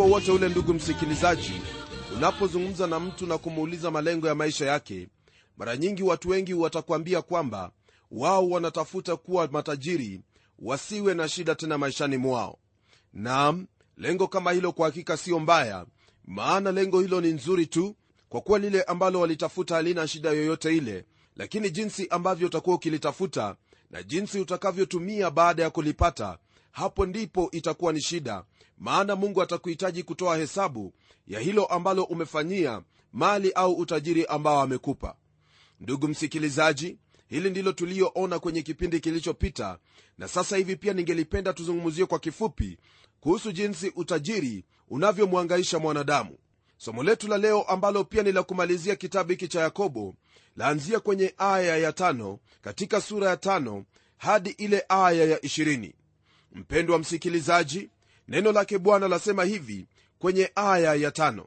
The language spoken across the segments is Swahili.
wowote ule ndugu msikilizaji unapozungumza na mtu na kumuuliza malengo ya maisha yake mara nyingi watu wengi watakwambia kwamba wao wanatafuta kuwa matajiri wasiwe na shida tena maishani mwao. Naam lengo kama hilo kwa hakika siyo mbaya maana lengo hilo ni nzuri tu kwa kuwa lile ambalo walitafuta halina shida yoyote ile lakini jinsi ambavyo utakuwa ukilitafuta na jinsi utakavyotumia baada ya kulipata hapo ndipo itakuwa ni shida. Maana mungu atakuhitaji kutoa hesabu ya hilo ambalo umefanyia mali au utajiri ambao amekupa. Ndugu msikilizaji hili ndilo tuliyoona kwenye kipindi kilichopita na sasa hivi pia ningelipenda tuzungumzie kwa kifupi kuhusu jinsi utajiri unavyomwangaisha mwanadamu. Somo letu la leo ambalo pia ni la kumalizia kitabu hiki cha yakobo laanzia kwenye aya ya tano katika sura ya tano hadi ile aya ya ishirini mpendwa msikilizaji neno lake bwana lasema hivi kwenye aya ya tano.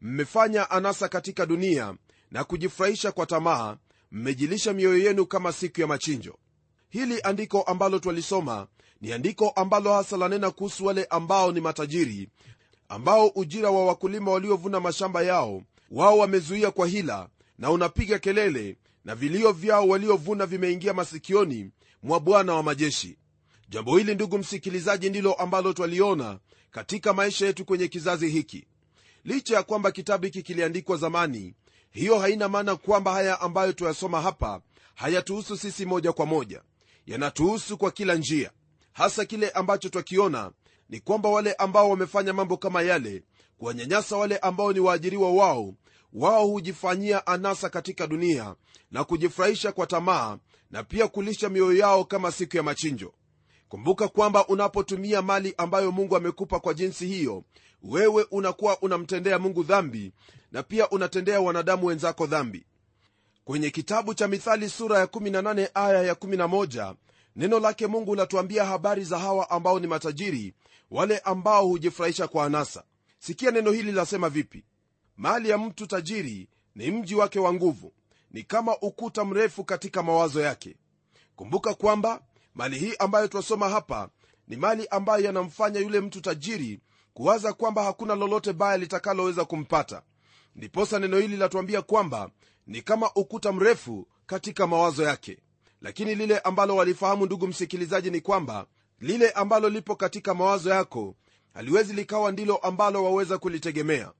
Mmefanya anasa katika dunia na kujifurahisha kwa tamaa mmejilisha mioyo yenu kama siku ya machinjo. Hili andiko ambalo twalisoma ni andiko ambalo hasa lanena kuhusu wale ambao ni matajiri ambao ujira wa wakulima waliovuna mashamba yao wao wamezuia kwa hila na unapiga kelele na vilio vyao waliovuna vimeingia masikioni mwa bwana wa majeshi jambo hili ndugu msikilizaji ndilo ambalo twaliona katika maisha yetu kwenye kizazi hiki. Licha ya kwamba kitabu hiki kiliandikwa zamani hiyo haina maana kwamba haya ambayo tuyasoma hapa hayatuhusu sisi moja kwa moja. Yanatuhusu kwa kila njia. Hasa kile ambacho twakiona ni kwamba wale ambao wamefanya mambo kama yale kuwanyanyasa wale ambao ni waajiriwa wao wao hujifanyia anasa katika dunia na kujifurahisha kwa tamaa na pia kulisha mioyo yao kama siku ya machinjo kumbuka kwamba unapotumia mali ambayo mungu amekupa kwa jinsi hiyo wewe unakuwa unamtendea mungu dhambi na pia unatendea wanadamu wenzako dhambi. Kwenye kitabu cha mithali sura ya 18 aya ya 11 neno lake mungu latuambia habari za hawa ambao ni matajiri wale ambao hujifurahisha kwa anasa. Sikia neno hili lasema vipi? Mali ya mtu tajiri ni mji wake wa nguvu ni kama ukuta mrefu katika mawazo yake. Kumbuka kwamba mali hii ambayo twasoma hapa ni mali ambayo yanamfanya yule mtu tajiri kuwaza kwamba hakuna lolote baya litakaloweza kumpata. Ndiposa neno hili latuambia kwamba ni kama ukuta mrefu katika mawazo yake. Lakini lile ambalo walifahamu ndugu msikilizaji ni kwamba lile ambalo lipo katika mawazo yako haliwezi likawa ndilo ambalo waweza kulitegemea.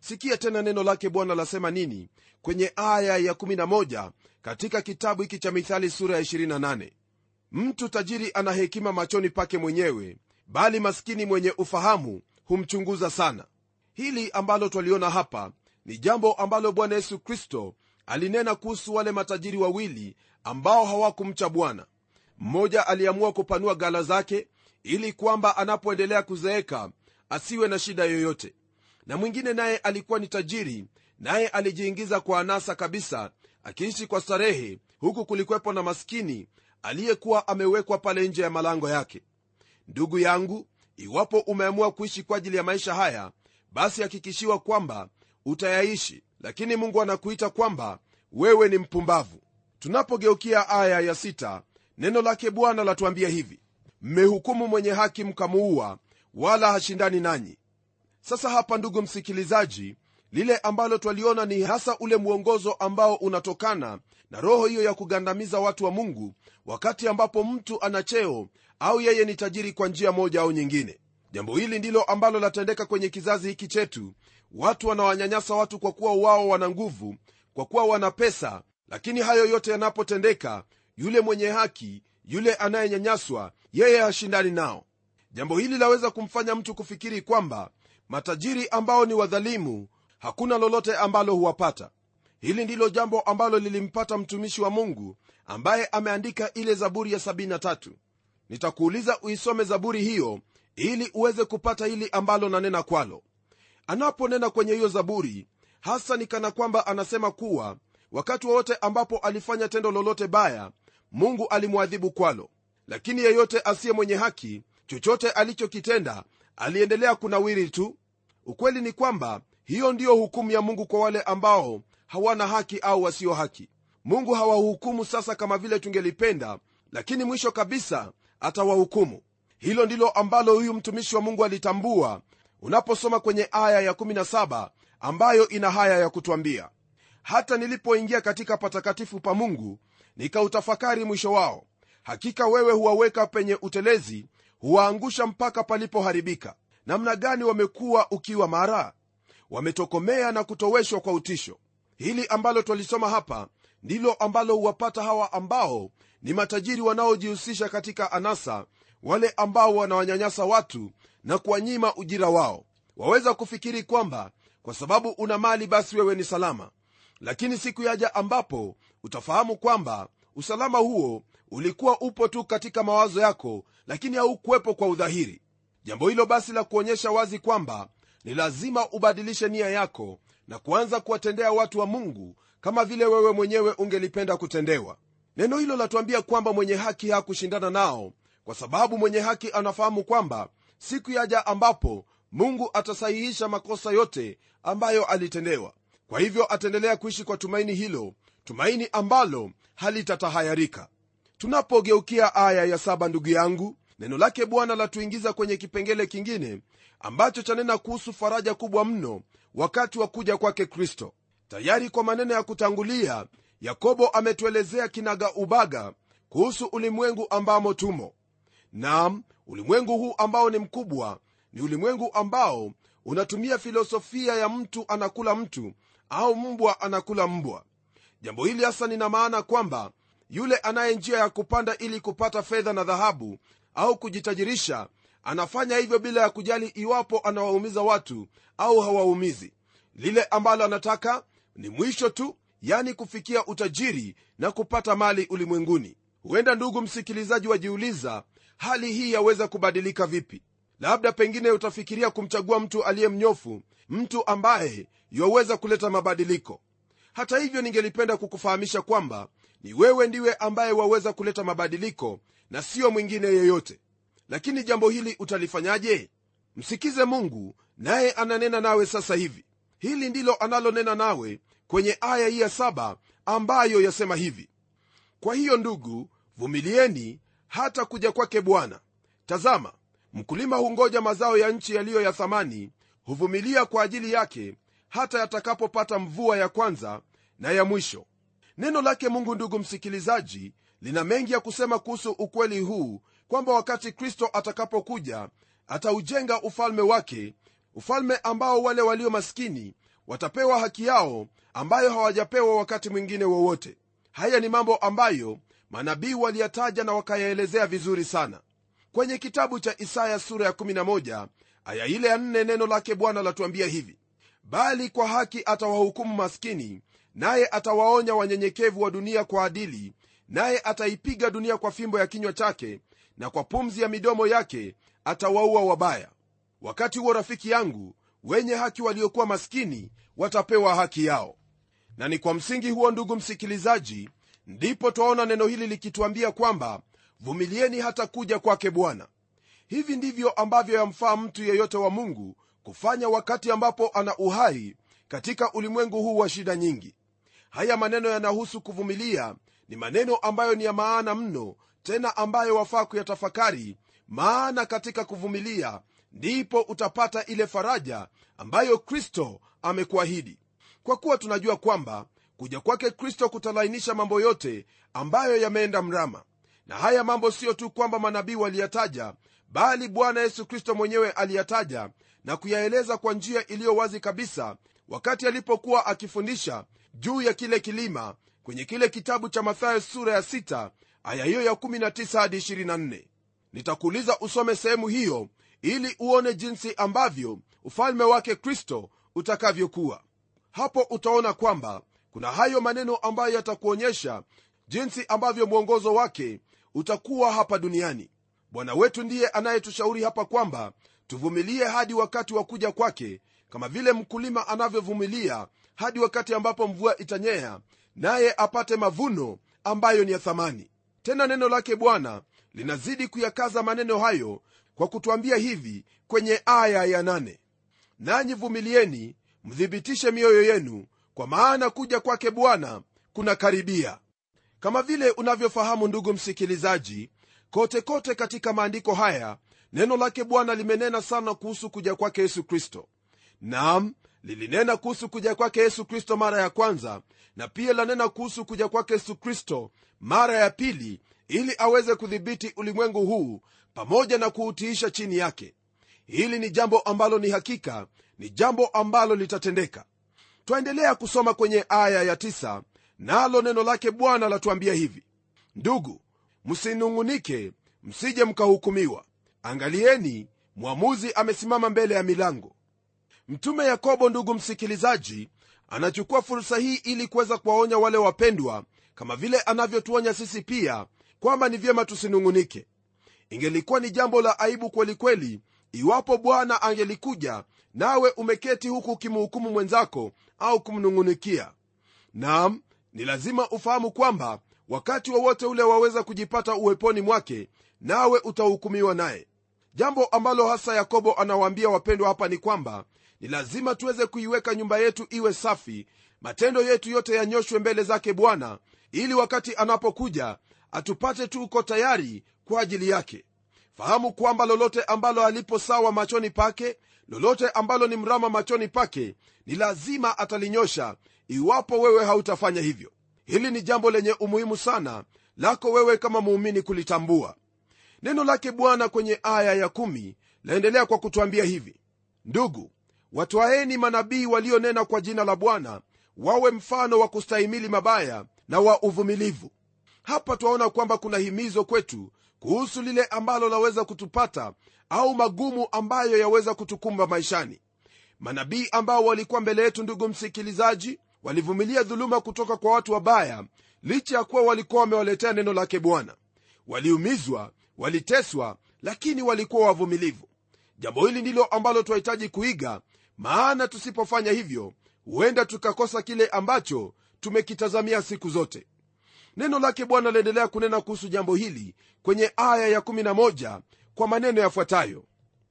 Sikia tena neno lake bwana lasema nini kwenye aya ya11 katika kitabu hiki cha mithali sura ya 28 mtu tajiri ana hekima machoni pake mwenyewe bali maskini mwenye ufahamu humchunguza sana. Hili ambalo twaliona hapa ni jambo ambalo bwana yesu kristo alinena kuhusu wale matajiri wawili ambao hawakumcha bwana. Mmoja aliamua kupanua gala zake ili kwamba anapoendelea kuzeeka asiwe na shida yoyote. Na mwingine naye alikuwa ni tajiri naye alijiingiza kwa anasa kabisa akiishi kwa starehe huku kulikwepo na maskini aliyekuwa amewekwa pale nje ya malango yake. Ndugu yangu iwapo umeamua kuishi kwa ajili ya maisha haya basi hakikishiwa kwamba utayaishi. Lakini mungu anakuita kwamba wewe ni mpumbavu. Tunapogeukia aya ya sita, neno lake bwana latuambia hivi. Mmehukumu mwenye haki mkamuua wala hashindani nanyi. Sasa hapa ndugu msikilizaji lile ambalo twaliona ni hasa ule mwongozo ambao unatokana na roho hiyo ya kugandamiza watu wa mungu wakati ambapo mtu ana cheo au yeye ni tajiri kwa njia moja au nyingine. Jambo hili ndilo ambalo latendeka kwenye kizazi hiki chetu. Watu wanawanyanyasa watu kwa kuwa wao wana nguvu kwa kuwa wana pesa lakini hayo yote yanapotendeka yule mwenye haki yule anayenyanyaswa yeye hashindani nao. Jambo hili laweza kumfanya mtu kufikiri kwamba matajiri ambao ni wadhalimu hakuna lolote ambalo huwapata hili ndilo jambo ambalo lilimpata mtumishi wa mungu ambaye ameandika ile zaburi ya 73 nitakuuliza uisome zaburi hiyo ili uweze kupata hili ambalo nanena kwalo. Anaponena kwenye hiyo zaburi hasa ni kana kwamba anasema kuwa wakati wowote ambapo alifanya tendo lolote baya mungu alimwadhibu kwalo. Lakini yeyote asiye mwenye haki chochote alichokitenda aliendelea kunawiri tu. Ukweli ni kwamba hiyo ndiyo hukumu ya mungu kwa wale ambao hawana haki au wasio haki. Mungu hawahukumu sasa kama vile tungelipenda lakini mwisho kabisa atawahukumu. Hilo ndilo ambalo huyu mtumishi wa mungu alitambua unaposoma kwenye aya ya17 ambayo ina haya ya kutwambia. Hata nilipoingia katika patakatifu pa mungu nikautafakari mwisho wao. Hakika wewe huwaweka penye utelezi huwaangusha mpaka palipoharibika. Namna gani wamekuwa ukiwa mara? Wametokomea na kutoweshwa kwa utisho hili ambalo twalisoma hapa ndilo ambalo huwapata hawa ambao ni matajiri wanaojihusisha katika anasa wale ambao wanawanyanyasa watu na kuwanyima ujira wao. Waweza kufikiri kwamba kwa sababu una mali basi wewe ni salama. Lakini siku yaja ambapo utafahamu kwamba usalama huo ulikuwa upo tu katika mawazo yako lakini haukuwepo kwa udhahiri. Jambo hilo basi la kuonyesha wazi kwamba ni lazima ubadilishe nia yako na kuanza kuwatendea watu wa mungu kama vile wewe mwenyewe ungelipenda kutendewa. Neno hilo latuambia kwamba mwenye haki hakushindana nao kwa sababu mwenye haki anafahamu kwamba siku yaja ambapo mungu atasahihisha makosa yote ambayo alitendewa. Kwa hivyo ataendelea kuishi kwa tumaini hilo tumaini ambalo halitatahayarika. Tunapogeukia aya ya saba ndugu yangu neno lake bwana latuingiza kwenye kipengele kingine ambacho chanena kuhusu faraja kubwa mno wakati wa kuja kwake kristo. Tayari kwa maneno ya kutangulia yakobo ametuelezea kinaga ubaga kuhusu ulimwengu ambamo tumo. Nam ulimwengu huu ambao ni mkubwa ni ulimwengu ambao unatumia filosofia ya mtu anakula mtu au mbwa anakula mbwa. Jambo hili hasa lina maana kwamba yule anaye njia ya kupanda ili kupata fedha na dhahabu au kujitajirisha anafanya hivyo bila ya kujali iwapo anawaumiza watu au hawaumizi. Lile ambalo anataka ni mwisho tu yani kufikia utajiri na kupata mali ulimwenguni. Huenda ndugu msikilizaji wajiuliza hali hii yaweza kubadilika vipi? Labda pengine utafikiria kumchagua mtu aliye mnyofu mtu ambaye yaweza kuleta mabadiliko. Hata hivyo ningelipenda kukufahamisha kwamba ni wewe ndiwe ambaye waweza kuleta mabadiliko na siyo mwingine yeyote lakini jambo hili utalifanyaje? Msikize mungu naye ananena nawe sasa hivi. Hili ndilo analonena nawe kwenye aya hii ya saba ambayo yasema hivi. Kwa hiyo ndugu vumilieni hata kuja kwake bwana. Tazama mkulima hungoja mazao ya nchi yaliyo ya thamani huvumilia kwa ajili yake hata yatakapopata mvua ya kwanza na ya mwisho. Neno lake mungu ndugu msikilizaji lina mengi ya kusema kuhusu ukweli huu kwamba wakati kristo atakapokuja ataujenga ufalme wake ufalme ambao wale walio maskini watapewa haki yao ambayo hawajapewa wakati mwingine wowote. Haya ni mambo ambayo manabii waliyataja na wakayaelezea vizuri sana. Kwenye kitabu cha isaya sura ya 11 aya ile ya nne neno lake bwana latuambia hivi bali kwa haki atawahukumu maskini naye atawaonya wanyenyekevu wa dunia kwa adili naye ataipiga dunia kwa fimbo ya kinywa chake na kwa pumzi ya midomo yake atawaua wabaya. Wakati huo rafiki yangu wenye haki waliokuwa maskini watapewa haki yao. Na ni kwa msingi huo ndugu msikilizaji ndipo twaona neno hili likituambia kwamba vumilieni hata kuja kwake bwana. Hivi ndivyo ambavyo yamfaa mtu yeyote wa mungu kufanya wakati ambapo ana uhai katika ulimwengu huu wa shida nyingi. Haya maneno yanahusu kuvumilia ni maneno ambayo ni ya maana mno tena ambayo wafaa kuyatafakari maana katika kuvumilia ndipo utapata ile faraja ambayo kristo amekuahidi. Kwa kuwa tunajua kwamba kuja kwake kristo kutalainisha mambo yote ambayo yameenda mrama. Na haya mambo siyo tu kwamba manabii waliyataja bali bwana yesu kristo mwenyewe aliyataja na kuyaeleza kwa njia iliyo wazi kabisa wakati alipokuwa akifundisha juu ya kile kilima kwenye kile kitabu cha mathayo sura ya 6 aya hiyo ya 19 hadi 24 nitakuuliza usome sehemu hiyo ili uone jinsi ambavyo ufalme wake kristo utakavyokuwa. Hapo utaona kwamba kuna hayo maneno ambayo yatakuonyesha jinsi ambavyo mwongozo wake utakuwa hapa duniani. Bwana wetu ndiye anayetushauri hapa kwamba tuvumilie hadi wakati wa kuja kwake kama vile mkulima anavyovumilia hadi wakati ambapo mvua itanyea naye apate mavuno ambayo ni ya thamani tena neno lake bwana linazidi kuyakaza maneno hayo kwa kutwambia hivi kwenye aya ya nane. Nanyi vumilieni mthibitishe mioyo yenu kwa maana kuja kwake bwana kuna karibia kama vile unavyofahamu ndugu msikilizaji kote kote katika maandiko haya neno lake bwana limenena sana kuhusu kuja kwake yesu kristo. Nam lilinena kuhusu kuja kwake yesu kristo mara ya kwanza na pia lanena kuhusu kuja kwake yesu kristo mara ya pili ili aweze kudhibiti ulimwengu huu pamoja na kuutiisha chini yake. Hili ni jambo ambalo ni hakika ni jambo ambalo litatendeka. Twaendelea kusoma kwenye aya ya tisa, nalo neno lake bwana latuambia hivi. Ndugu msinung'unike msije mkahukumiwa. Angalieni mwamuzi amesimama mbele ya milango mtume yakobo ndugu msikilizaji anachukua fursa hii ili kuweza kuwaonya wale wapendwa kama vile anavyotuonya sisi pia kwamba ni vyema tusinung'unike. Ingelikuwa ni jambo la aibu kwelikweli iwapo bwana angelikuja nawe umeketi huku ukimhukumu mwenzako au kumnung'unikia. Nam ni lazima ufahamu kwamba wakati wowote wa ule waweza kujipata uweponi mwake nawe utahukumiwa naye. Jambo ambalo hasa yakobo anawaambia wapendwa hapa ni kwamba ni lazima tuweze kuiweka nyumba yetu iwe safi matendo yetu yote yanyoshwe mbele zake bwana ili wakati anapokuja atupate tuko tayari kwa ajili yake. Fahamu kwamba lolote ambalo alipo sawa machoni pake lolote ambalo ni mrama machoni pake ni lazima atalinyosha iwapo wewe hautafanya hivyo. Hili ni jambo lenye umuhimu sana lako wewe kama muumini kulitambua. Neno lake bwana kwenye aya ya kumi laendelea kwa kutwambia hivi. Ndugu watwaeni manabii walionena kwa jina la bwana wawe mfano wa kustahimili mabaya na wa uvumilivu. Hapa twaona kwamba kuna himizo kwetu kuhusu lile ambalo laweza kutupata au magumu ambayo yaweza kutukumba maishani. Manabii ambao walikuwa mbele yetu ndugu msikilizaji walivumilia dhuluma kutoka kwa watu wabaya licha ya kuwa walikuwa wamewaletea neno lake bwana. Waliumizwa waliteswa lakini walikuwa wavumilivu. Jambo hili ndilo ambalo twahitaji kuiga maana tusipofanya hivyo huenda tukakosa kile ambacho tumekitazamia siku zote. Neno lake bwana laendelea kunena kuhusu jambo hili kwenye aya ya11 kwa maneno yafuatayo.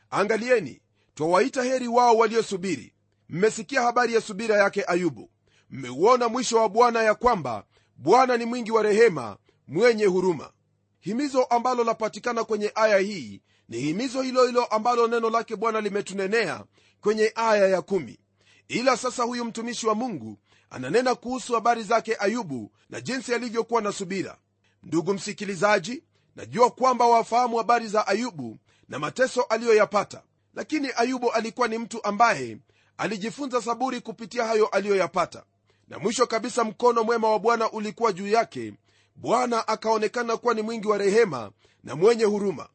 Angalieni twawaita heri wao waliosubiri. Mmesikia habari ya subira yake ayubu. Mmeuona mwisho wa bwana ya kwamba bwana ni mwingi wa rehema mwenye huruma. Himizo ambalo lapatikana kwenye aya hii ni himizo hilo hilo ambalo neno lake bwana limetunenea kwenye aya ya kumi. ila sasa huyu mtumishi wa mungu ananena kuhusu habari zake ayubu na jinsi alivyokuwa na subira. Ndugu msikilizaji najua kwamba wafahamu habari za ayubu na mateso aliyoyapata. Lakini ayubu alikuwa ni mtu ambaye alijifunza saburi kupitia hayo aliyoyapata. Na mwisho kabisa mkono mwema wa bwana ulikuwa juu yake. Bwana akaonekana kuwa ni mwingi wa rehema na mwenye huruma.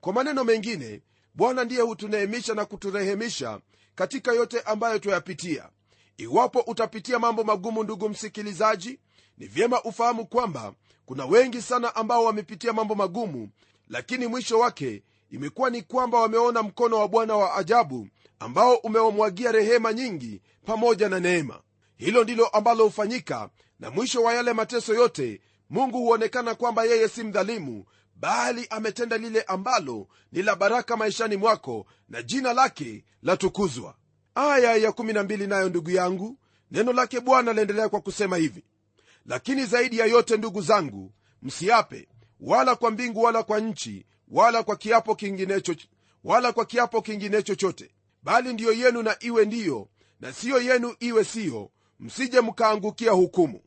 Kwa maneno mengine bwana ndiye hutunehemisha na kuturehemisha katika yote ambayo twayapitia. Iwapo utapitia mambo magumu ndugu msikilizaji ni vyema ufahamu kwamba kuna wengi sana ambao wamepitia mambo magumu lakini mwisho wake imekuwa ni kwamba wameona mkono wa bwana wa ajabu ambao umewamwagia rehema nyingi pamoja na neema. Hilo ndilo ambalo hufanyika na mwisho wa yale mateso yote mungu huonekana kwamba yeye si mdhalimu bali ametenda lile ambalo ni la baraka maishani mwako na jina lake latukuzwa aya ya 12 nayo ndugu yangu neno lake bwana laendelea kwa kusema hivi. Lakini zaidi ya yote ndugu zangu msiape wala kwa mbingu wala kwa nchi wala kwa kiapo kinginecho wala kwa kiapo kingine chochote bali ndiyo yenu na iwe ndiyo na siyo yenu iwe siyo. Msije mkaangukia hukumu.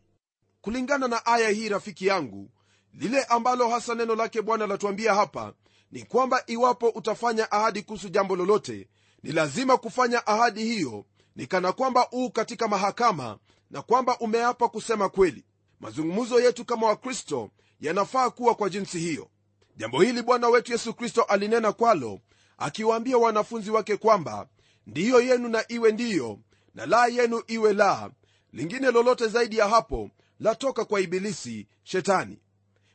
Kulingana na aya hii rafiki yangu lile ambalo hasa neno lake bwana latuambia hapa ni kwamba iwapo utafanya ahadi kuhusu jambo lolote ni lazima kufanya ahadi hiyo ni kana kwamba uu katika mahakama na kwamba umeapa kusema kweli. Mazungumzo yetu kama wakristo yanafaa kuwa kwa jinsi hiyo. Jambo hili bwana wetu yesu kristo alinena kwalo akiwaambia wanafunzi wake kwamba ndiyo yenu na iwe ndiyo na la yenu iwe la. Lingine lolote zaidi ya hapo latoka kwa ibilisi shetani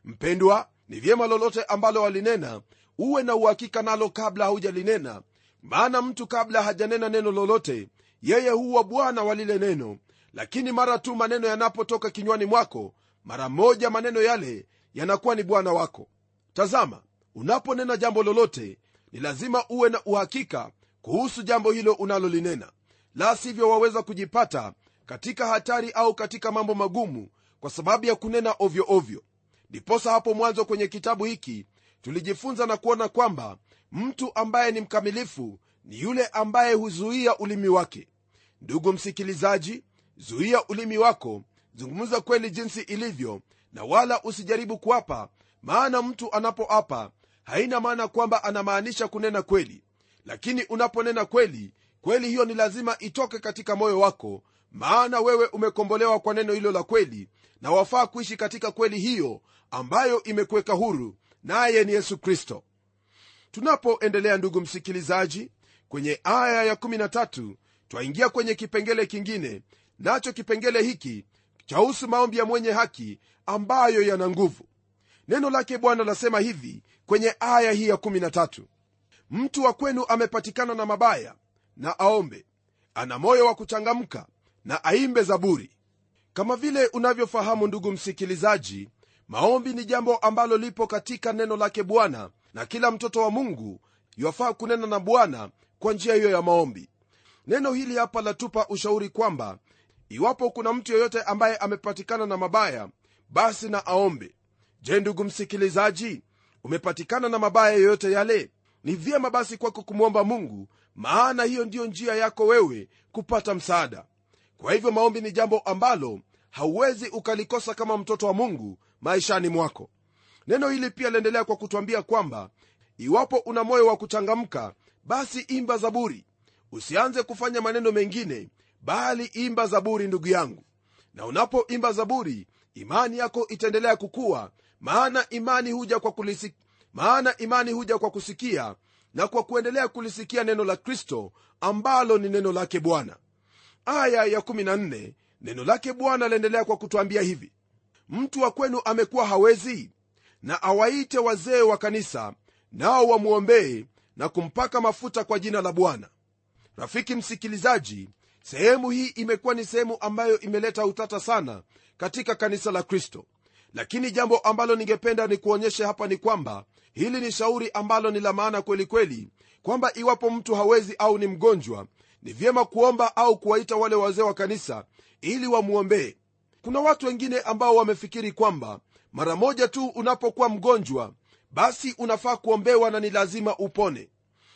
mpendwa ni vyema lolote ambalo walinena uwe na uhakika nalo kabla haujalinena. Maana mtu kabla hajanena neno lolote yeye huwa bwana wa lile neno. Lakini mara tu maneno yanapotoka kinywani mwako mara moja maneno yale yanakuwa ni bwana wako. Tazama unaponena jambo lolote ni lazima uwe na uhakika kuhusu jambo hilo unalolinena. La sivyo waweza kujipata katika hatari au katika mambo magumu kwa sababu ya kunena ovyo ovyo ndiposa hapo mwanzo kwenye kitabu hiki tulijifunza na kuona kwamba mtu ambaye ni mkamilifu ni yule ambaye huzuia ulimi wake. Ndugu msikilizaji zuia ulimi wako zungumza kweli jinsi ilivyo na wala usijaribu kuapa maana mtu anapoapa haina maana kwamba anamaanisha kunena kweli. Lakini unaponena kweli kweli hiyo ni lazima itoke katika moyo wako maana wewe umekombolewa kwa neno hilo la kweli na wafaa kuishi katika kweli hiyo ambayo imekuweka huru naye ni yesu kristo. Tunapoendelea ndugu msikilizaji kwenye aya ya13 twaingia kwenye kipengele kingine nacho kipengele hiki chahusu maombi ya mwenye haki ambayo yana nguvu. Neno lake bwana lasema hivi kwenye aya hii ya13 mtu wa kwenu amepatikana na mabaya na aombe. Ana moyo wa kuchangamka na aimbe zaburi kama vile unavyofahamu ndugu msikilizaji maombi ni jambo ambalo lipo katika neno lake bwana na kila mtoto wa mungu yafaa kunena na bwana kwa njia hiyo ya maombi. Neno hili hapa latupa ushauri kwamba iwapo kuna mtu yeyote ambaye amepatikana na mabaya basi na aombe. Je ndugu msikilizaji umepatikana na mabaya yoyote yale? Ni vyema basi kwako kumwomba mungu maana hiyo ndiyo njia yako wewe kupata msaada kwa hivyo maombi ni jambo ambalo hauwezi ukalikosa kama mtoto wa mungu maishani mwako. Neno hili pia liendelea kwa kutwambia kwamba iwapo una moyo wa kuchangamka basi imba zaburi. Usianze kufanya maneno mengine bali imba zaburi ndugu yangu. Na unapoimba zaburi imani yako itaendelea kukua maana imani huja kwa kulisik... maana imani huja kwa kusikia na kwa kuendelea kulisikia neno la kristo ambalo ni neno lake bwana aya ya 14 neno lake bwana laendelea kwa kutwambia hivi mtu wa kwenu amekuwa hawezi? Na awaite wazee wa kanisa nao wamwombee na kumpaka mafuta kwa jina la bwana. Rafiki msikilizaji sehemu hii imekuwa ni sehemu ambayo imeleta utata sana katika kanisa la kristo. Lakini jambo ambalo ningependa ni kuonyesha hapa ni kwamba hili ni shauri ambalo ni la maana kweli kweli kwamba iwapo mtu hawezi au ni mgonjwa ni vyema kuomba au kuwaita wale wazee wa kanisa ili wamwombee kuna watu wengine ambao wamefikiri kwamba mara moja tu unapokuwa mgonjwa basi unafaa kuombewa na ni lazima upone.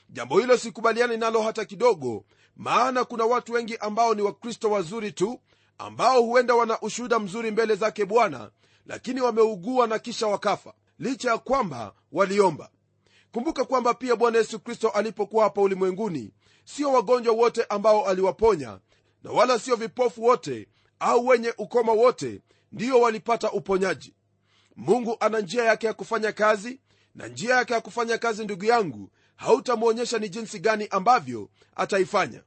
Jambo hilo sikubaliani nalo hata kidogo maana kuna watu wengi ambao ni wakristo wazuri tu ambao huenda wana ushuhuda mzuri mbele zake bwana lakini wameugua na kisha wakafa licha ya kwamba waliomba. Kumbuka kwamba pia bwana yesu kristo alipokuwa hapa ulimwenguni sio wagonjwa wote ambao aliwaponya na wala sio vipofu wote au wenye ukoma wote ndiyo walipata uponyaji. Mungu ana njia yake ya kufanya kazi na njia yake ya kufanya kazi ndugu yangu hautamwonyesha ni jinsi gani ambavyo ataifanya.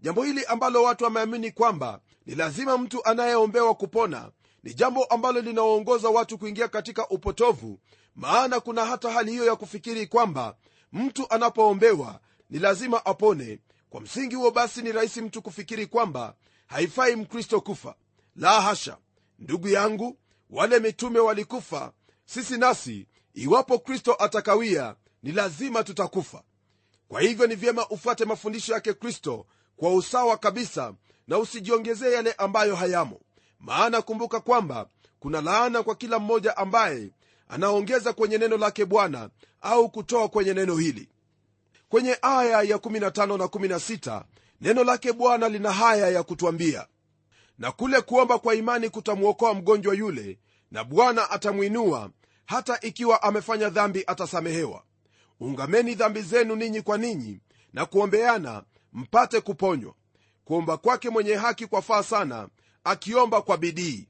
Jambo hili ambalo watu wameamini kwamba ni lazima mtu anayeombewa kupona ni jambo ambalo linawaongoza watu kuingia katika upotovu maana kuna hata hali hiyo ya kufikiri kwamba mtu anapoombewa ni lazima apone. Kwa msingi huo basi ni rahisi mtu kufikiri kwamba haifai mkristo kufa. La hasha. Ndugu yangu wale mitume walikufa. Sisi nasi iwapo kristo atakawia ni lazima tutakufa. Kwa hivyo ni vyema ufuate mafundisho yake kristo kwa usawa kabisa na usijiongezee yale ambayo hayamo. Maana kumbuka kwamba kuna laana kwa kila mmoja ambaye anaongeza kwenye neno lake bwana au kutoa kwenye neno hili kwenye aya ya 15 na 16 neno lake bwana lina haya ya kutwambia. Na kule kuomba kwa imani kutamwokoa mgonjwa yule na bwana atamwinua hata ikiwa amefanya dhambi atasamehewa. Ungameni dhambi zenu ninyi kwa ninyi na kuombeana mpate kuponywa. Kuomba kwake mwenye haki kwa faa sana akiomba kwa bidii.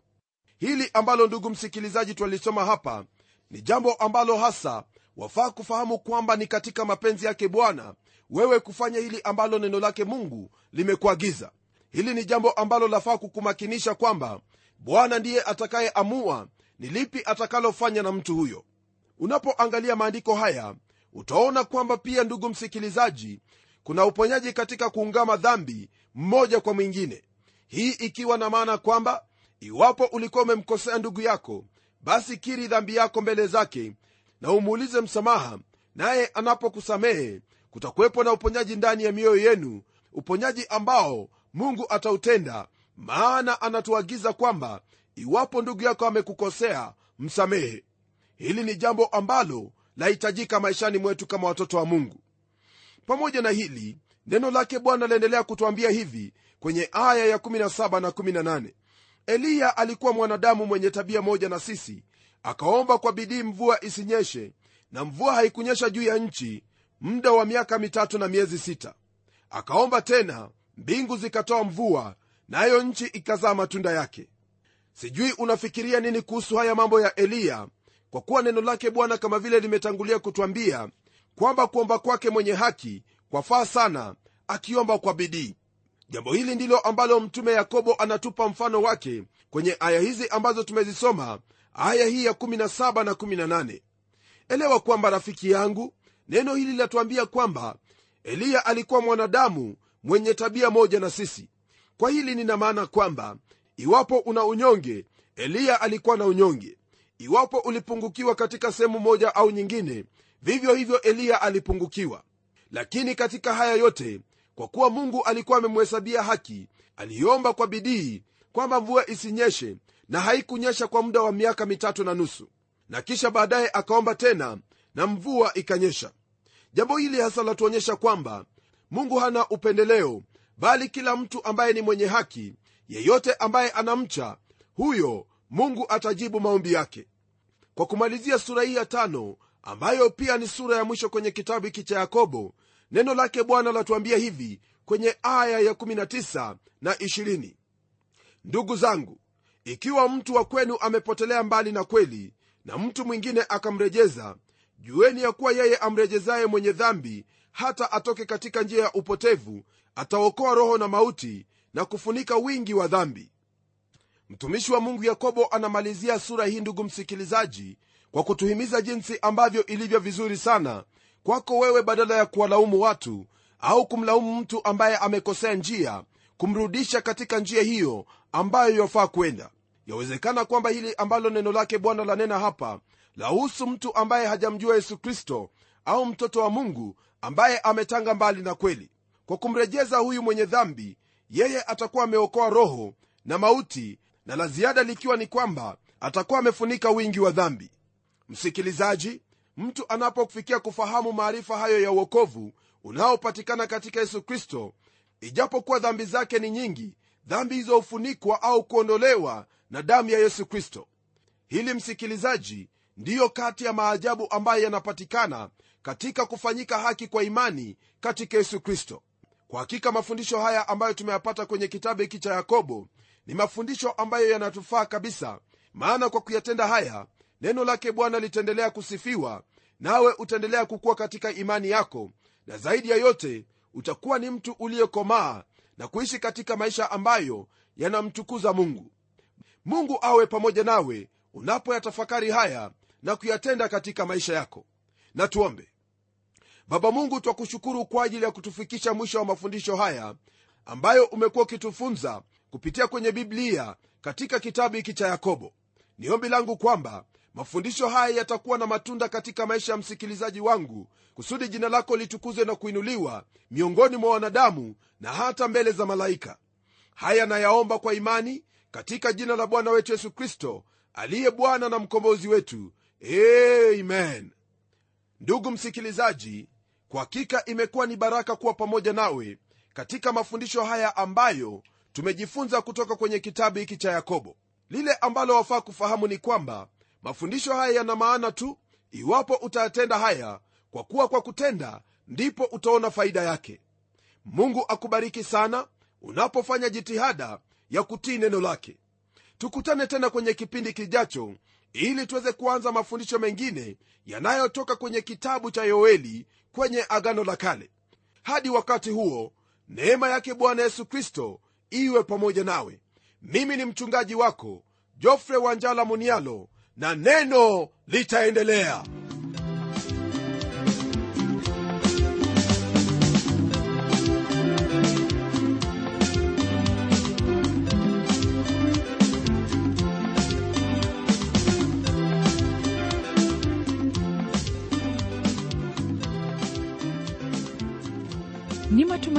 Hili ambalo ndugu msikilizaji twalisoma hapa ni jambo ambalo hasa wafaa kufahamu kwamba ni katika mapenzi yake bwana wewe kufanya hili ambalo neno lake mungu limekuagiza. Hili ni jambo ambalo lafaa kukumakinisha kwamba bwana ndiye atakayeamua ni lipi atakalofanya na mtu huyo. Unapoangalia maandiko haya utaona kwamba pia ndugu msikilizaji kuna uponyaji katika kuungama dhambi mmoja kwa mwingine. Hii ikiwa na maana kwamba iwapo ulikuwa umemkosea ndugu yako basi kiri dhambi yako mbele zake na umuulize msamaha naye anapokusamehe kutakuwepo na uponyaji ndani ya mioyo yenu uponyaji ambao mungu atautenda maana anatuagiza kwamba iwapo ndugu yako amekukosea msamehe. Hili ni jambo ambalo lahitajika maishani mwetu kama watoto wa mungu. Pamoja na hili neno lake bwana laendelea kutwambia hivi kwenye aya ya 17 na 18 eliya alikuwa mwanadamu mwenye tabia moja na sisi akaomba kwa bidii mvua isinyeshe na mvua haikunyesha juu ya nchi muda wa miaka mitatu na miezi sita. Akaomba tena mbingu zikatoa mvua nayo na nchi ikazaa matunda yake. Sijui unafikiria nini kuhusu haya mambo ya eliya kwa kuwa neno lake bwana kama vile limetangulia kutwambia kwamba kuomba kwake mwenye haki kwafaa sana akiomba kwa bidii. Jambo hili ndilo ambalo mtume yakobo anatupa mfano wake kwenye aya hizi ambazo tumezisoma aya hii ya 17 na 18 elewa kwamba rafiki yangu neno hili linatuambia kwamba eliya alikuwa mwanadamu mwenye tabia moja na sisi. Kwa hili nina maana kwamba iwapo una unyonge eliya alikuwa na unyonge. Iwapo ulipungukiwa katika sehemu moja au nyingine vivyo hivyo eliya alipungukiwa. Lakini katika haya yote kwa kuwa mungu alikuwa amemhesabia haki aliomba kwa bidii kwamba mvua isinyeshe na haikunyesha kwa muda wa miaka mitatu na nusu. Na kisha baadaye akaomba tena na mvua ikanyesha. Jambo hili hasa latuonyesha kwamba mungu hana upendeleo bali kila mtu ambaye ni mwenye haki yeyote ambaye anamcha huyo mungu atajibu maombi yake. Kwa kumalizia sura hii ya tano ambayo pia ni sura ya mwisho kwenye kitabu hiki cha yakobo neno lake bwana latuambia hivi kwenye aya ya 19 na 20 ndugu zangu ikiwa mtu wa kwenu amepotelea mbali na kweli na mtu mwingine akamrejeza jueni ya kuwa yeye amrejezaye mwenye dhambi hata atoke katika njia ya upotevu ataokoa roho na mauti na kufunika wingi wa dhambi. Mtumishi wa mungu yakobo anamalizia sura hii ndugu msikilizaji kwa kutuhimiza jinsi ambavyo ilivyo vizuri sana kwako wewe badala ya kuwalaumu watu au kumlaumu mtu ambaye amekosea njia kumrudisha katika njia hiyo ambayo yofaa kwenda yawezekana kwamba hili ambalo neno lake bwana lanena hapa lahusu mtu ambaye hajamjua yesu kristo au mtoto wa mungu ambaye ametanga mbali na kweli. Kwa kumrejeza huyu mwenye dhambi yeye atakuwa ameokoa roho na mauti na la ziada likiwa ni kwamba atakuwa amefunika wingi wa dhambi. Msikilizaji mtu anapofikia kufahamu maarifa hayo ya uokovu unaopatikana katika yesu kristo ijapokuwa dhambi zake ni nyingi dhambi hizo hufunikwa au kuondolewa na damu ya yesu kristo. Hili msikilizaji ndiyo kati ya maajabu ambayo yanapatikana katika kufanyika haki kwa imani katika yesu kristo. Kwa hakika mafundisho haya ambayo tumeyapata kwenye kitabu hiki cha yakobo ni mafundisho ambayo yanatufaa kabisa maana kwa kuyatenda haya neno lake bwana litaendelea kusifiwa nawe utaendelea kukuwa katika imani yako na zaidi ya yote utakuwa ni mtu uliyekomaa na kuishi katika maisha ambayo yanamtukuza mungu mungu awe pamoja nawe unapoyatafakari haya na kuyatenda katika maisha yako. Na tuombe. Baba mungu twakushukuru kwa ajili ya kutufikisha mwisho wa mafundisho haya ambayo umekuwa ukitufunza kupitia kwenye biblia katika kitabu hiki cha yakobo. Ni ombi langu kwamba mafundisho haya yatakuwa na matunda katika maisha ya msikilizaji wangu kusudi jina lako litukuzwe na kuinuliwa miongoni mwa wanadamu na hata mbele za malaika. Haya nayaomba kwa imani katika jina la bwana wetu yesu kristo aliye bwana na mkombozi wetu. Amen. Ndugu msikilizaji kwa hakika imekuwa ni baraka kuwa pamoja nawe katika mafundisho haya ambayo tumejifunza kutoka kwenye kitabu hiki cha yakobo. Lile ambalo wafaa kufahamu ni kwamba mafundisho haya yana maana tu iwapo utayatenda haya kwa kuwa kwa kutenda ndipo utaona faida yake. Mungu akubariki sana unapofanya jitihada ya kutii neno lake. Tukutane tena kwenye kipindi kijacho ili tuweze kuanza mafundisho mengine yanayotoka kwenye kitabu cha yoeli kwenye agano la kale. Hadi wakati huo neema yake bwana yesu kristo iwe pamoja nawe. Mimi ni mchungaji wako jofre wanjala munialo na neno litaendelea